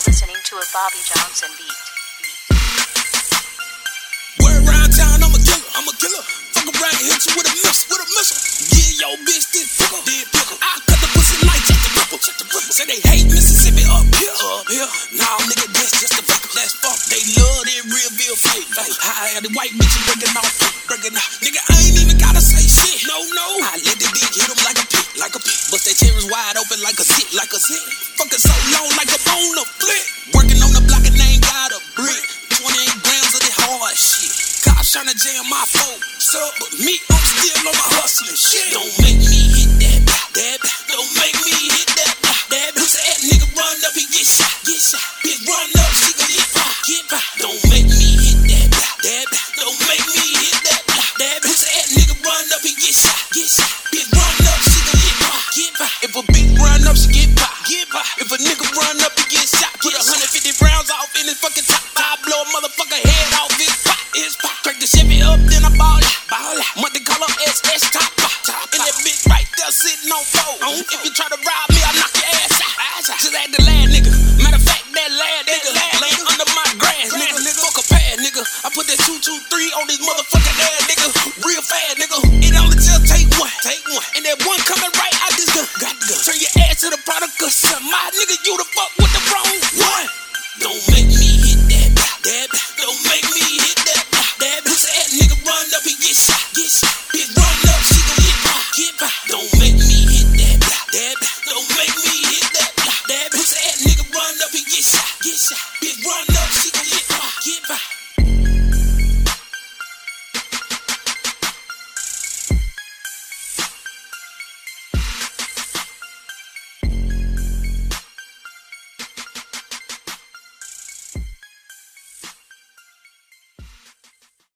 Bobby Jones and Beat. Word around town, I'm a killer, I'm a killer. Fuck around and hit you with a missile, with a missile. Yeah, yo, bitch, this pickle, dead pickle. I cut the pussy like Jack the Ripple, Jack the Ripple. Say they hate Mississippi up here, up here. Nah, nigga, that's just a pickle, that's fuck. They love that real, real fake, fake. I had the white bitches breaking off, breaking off. Nigga, I ain't even gotta say shit, no, no. I let the dick hit 'em like a pit, like a pit. Bust that tears wide open like a zit, like a zit. Tryna jam my folks up, but me, I'm still on my hustling shit. Don't make me hit that, that, don't make me hit that, that. Who's that nigga run up, he get shot, get shot. Bitch run up, she gon' get by, get by. Don't make me hit that, that, don't make me hit that, that. Who's that nigga run up, he get shot, get shot. Bitch run up, she gon' get by, get by. If a bitch run up, she get by, get by. If a nigga run up, he Zip up, then I ball out. Ball out. What the color S it's top. And that bitch right there sitting on four. If you try to rob me, I'll knock your ass out. Just add the lad, nigga. Matter of fact, that lad, nigga. Laying under my grass, nigga. Fuck a pad, nigga. I put that 223 on this motherfucking ass, nigga. Real fast, nigga. It only just take one. Take one. And that one coming right out this gun. Got the gun. Turn your ass to the